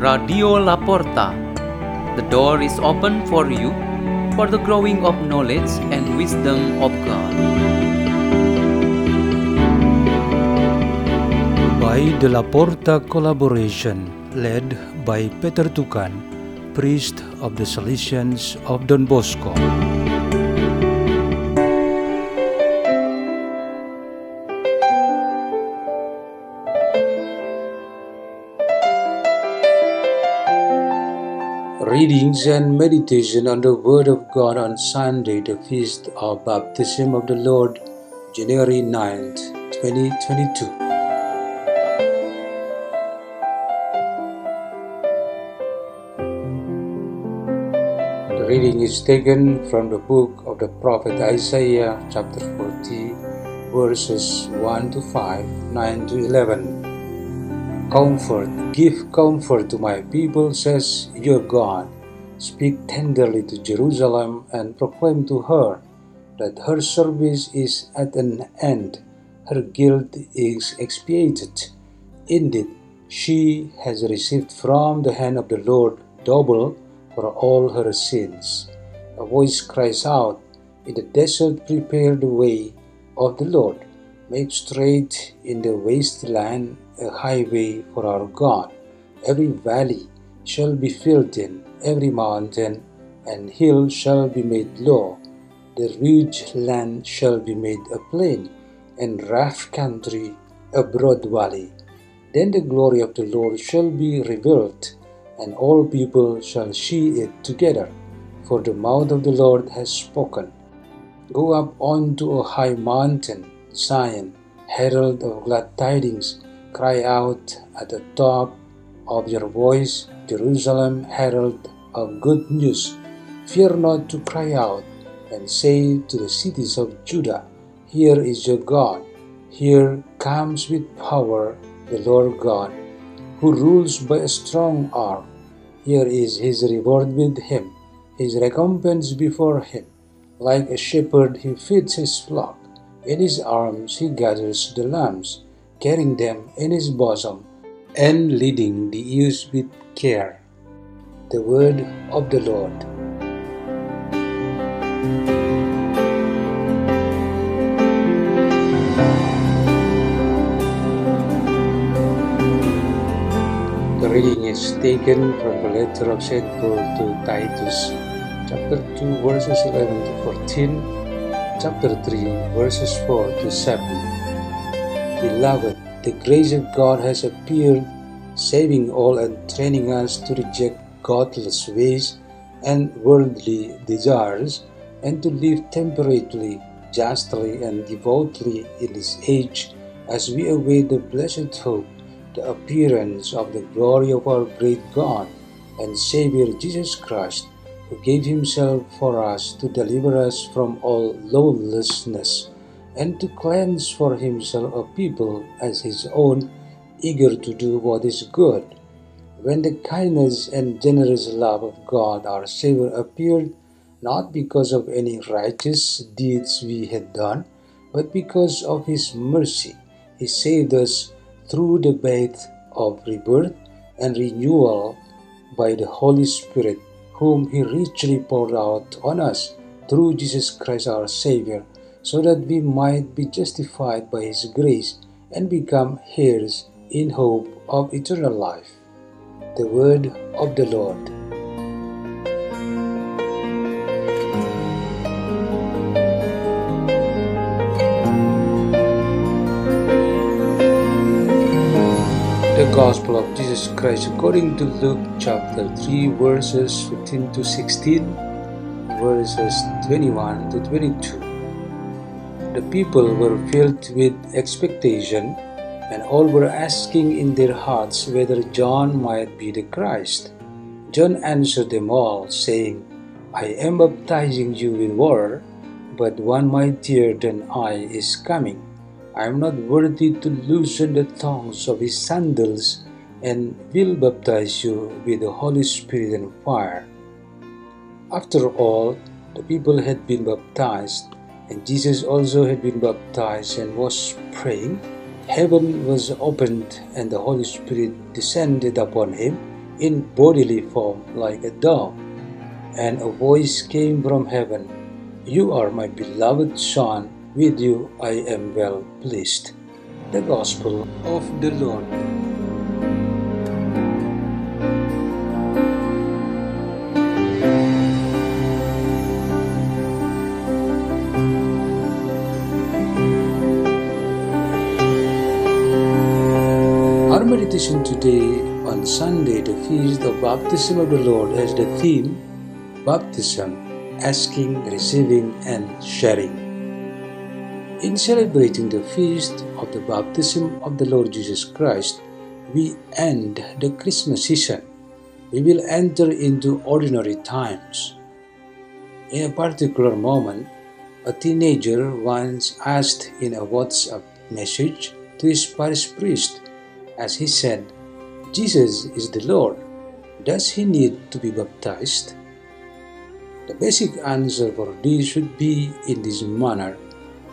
Radio La Porta. The door is open for you for the growing of knowledge and wisdom of God. By the La Porta collaboration, led by Peter Tukan, priest of the Salesians of Don Bosco. Readings and meditation on the Word of God on Sunday, the feast of baptism of the Lord, January 9th, 2022. The reading is taken from the book of the prophet Isaiah, chapter 40, verses 1 to 5, 9 to 11. Comfort, give comfort to my people, says your God. Speak tenderly to Jerusalem and proclaim to her that her service is at an end, her guilt is expiated. Indeed, she has received from the hand of the Lord double for all her sins. A voice cries out, In the desert, prepare the way of the Lord. Make straight in the wasteland a highway for our God. Every valley shall be filled in, every mountain and hill shall be made low. The ridge land shall be made a plain, and rough country a broad valley. Then the glory of the Lord shall be revealed, and all people shall see it together, for the mouth of the Lord has spoken. Go up onto a high mountain, Zion, herald of glad tidings, cry out at the top of your voice, Jerusalem, herald of good news. Fear not to cry out, and say to the cities of Judah, Here is your God. Here comes with power the Lord God, who rules by a strong arm. Here is his reward with him, his recompense before him. Like a shepherd, he feeds his flock. In his arms, he gathers the lambs, carrying them in his bosom, and leading the ewes with care. The word of the Lord. The reading is taken from the letter of St. Paul to Titus, chapter 2, verses 11 to 14, chapter 3, verses 4 to 7. Beloved, the grace of God has appeared, saving all and training us to reject godless ways and worldly desires, and to live temperately, justly, and devoutly in this age as we await the blessed hope the appearance of the glory of our great God and Savior Jesus Christ, who gave Himself for us to deliver us from all lawlessness and to cleanse for Himself a people as His own, eager to do what is good. When the kindness and generous love of God our Savior appeared, not because of any righteous deeds we had done, but because of His mercy, He saved us through the birth of rebirth and renewal by the Holy Spirit, whom He richly poured out on us through Jesus Christ our Savior, so that we might be justified by His grace and become heirs in hope of eternal life. The Word of the Lord. Christ according to Luke chapter 3 verses 15 to 16 verses 21 to 22. The people were filled with expectation and all were asking in their hearts whether John might be the Christ. John answered them all, saying, I am baptizing you with water, but one mightier than I is coming. I am not worthy to loosen the thongs of his sandals, and will baptize you with the Holy Spirit and fire. After all, the people had been baptized, and Jesus also had been baptized and was praying. Heaven was opened, and the Holy Spirit descended upon him in bodily form like a dove, and a voice came from heaven You are my beloved Son, with you I am well pleased. The Gospel of the Lord. Meditation today on Sunday, the feast of baptism of the Lord, has the theme Baptism, asking, receiving, and sharing. In celebrating the feast of the baptism of the Lord Jesus Christ, we end the Christmas season. We will enter into ordinary times. In a particular moment, a teenager once asked in a WhatsApp message to his parish priest as he said, Jesus is the Lord. Does he need to be baptized? The basic answer for this should be in this manner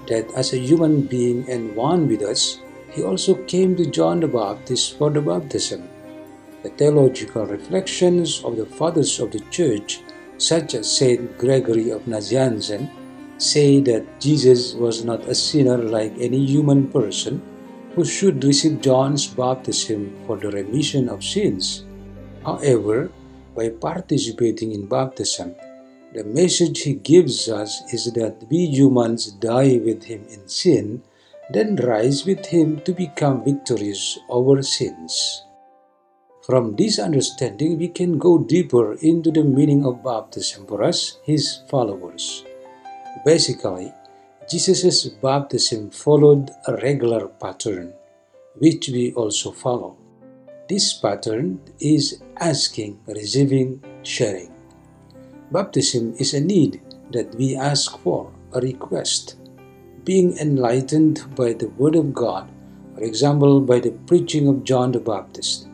that as a human being and one with us, he also came to John the Baptist for the baptism. The theological reflections of the fathers of the church, such as Saint Gregory of Nazianzen, say that Jesus was not a sinner like any human person who should receive John's baptism for the remission of sins. However, by participating in baptism, the message he gives us is that we humans die with him in sin, then rise with him to become victorious over sins. From this understanding, we can go deeper into the meaning of baptism for us, his followers. Basically, Jesus' baptism followed a regular pattern, which we also follow. This pattern is asking, receiving, sharing. Baptism is a need that we ask for, a request. Being enlightened by the Word of God, for example, by the preaching of John the Baptist,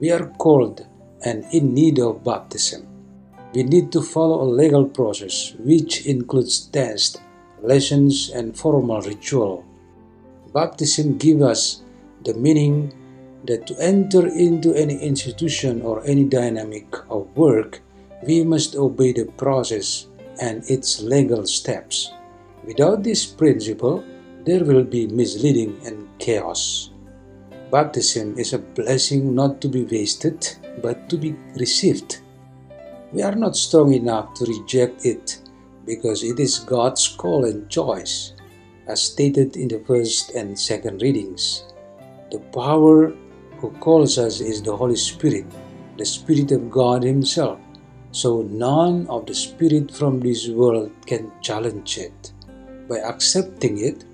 we are called and in need of baptism. We need to follow a legal process which includes tests lessons, and formal ritual. Baptism gives us the meaning that to enter into any institution or any dynamic of work, we must obey the process and its legal steps. Without this principle, there will be misleading and chaos. Baptism is a blessing not to be wasted, but to be received. We are not strong enough to reject it because it is God's call and choice, as stated in the first and second readings. The power who calls us is the Holy Spirit, the Spirit of God Himself, so none of the Spirit from this world can challenge it. By accepting it,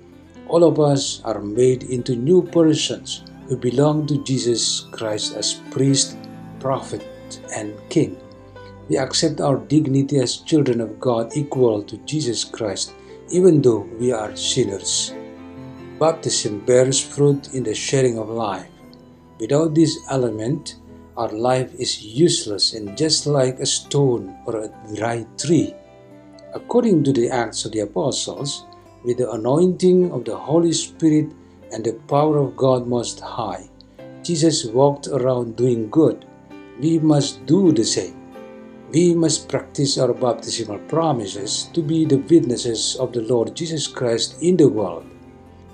all of us are made into new persons who belong to Jesus Christ as priest, prophet, and king we accept our dignity as children of God equal to Jesus Christ, even though we are sinners. Baptism bears fruit in the sharing of life. Without this element, our life is useless and just like a stone or a dry tree. According to the Acts of the Apostles, with the anointing of the Holy Spirit and the power of God Most High, Jesus walked around doing good. We must do the same we must practice our baptismal promises to be the witnesses of the Lord Jesus Christ in the world.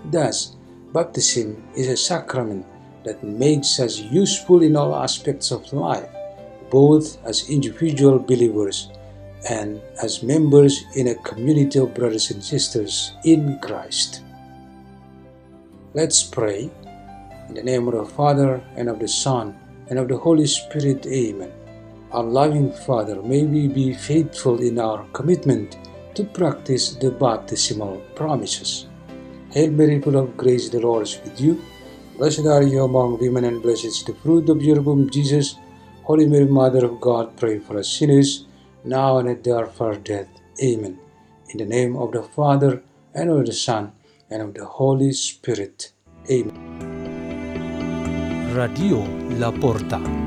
Thus, baptism is a sacrament that makes us useful in all aspects of life, both as individual believers and as members in a community of brothers and sisters in Christ. Let's pray. In the name of the Father, and of the Son, and of the Holy Spirit, Amen. Our loving Father, may we be faithful in our commitment to practice the baptismal promises. Hail Mary, full of grace, the Lord is with you. Blessed are you among women, and blessed is the fruit of your womb, Jesus. Holy Mary, Mother of God, pray for us sinners, now and at the hour of our death. Amen. In the name of the Father, and of the Son, and of the Holy Spirit. Amen. Radio La Porta.